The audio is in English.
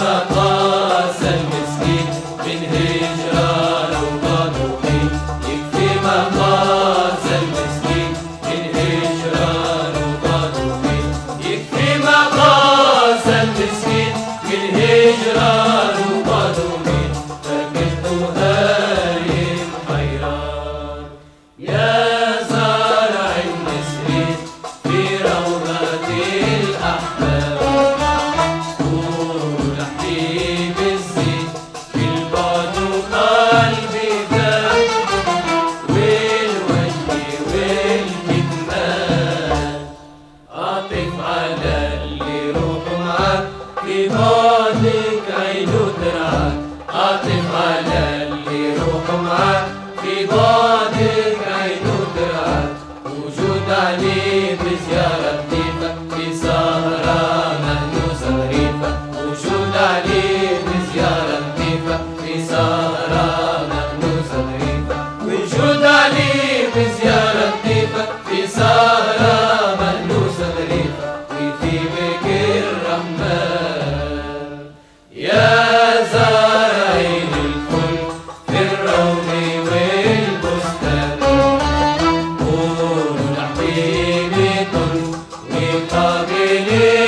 만 give up. Yeah.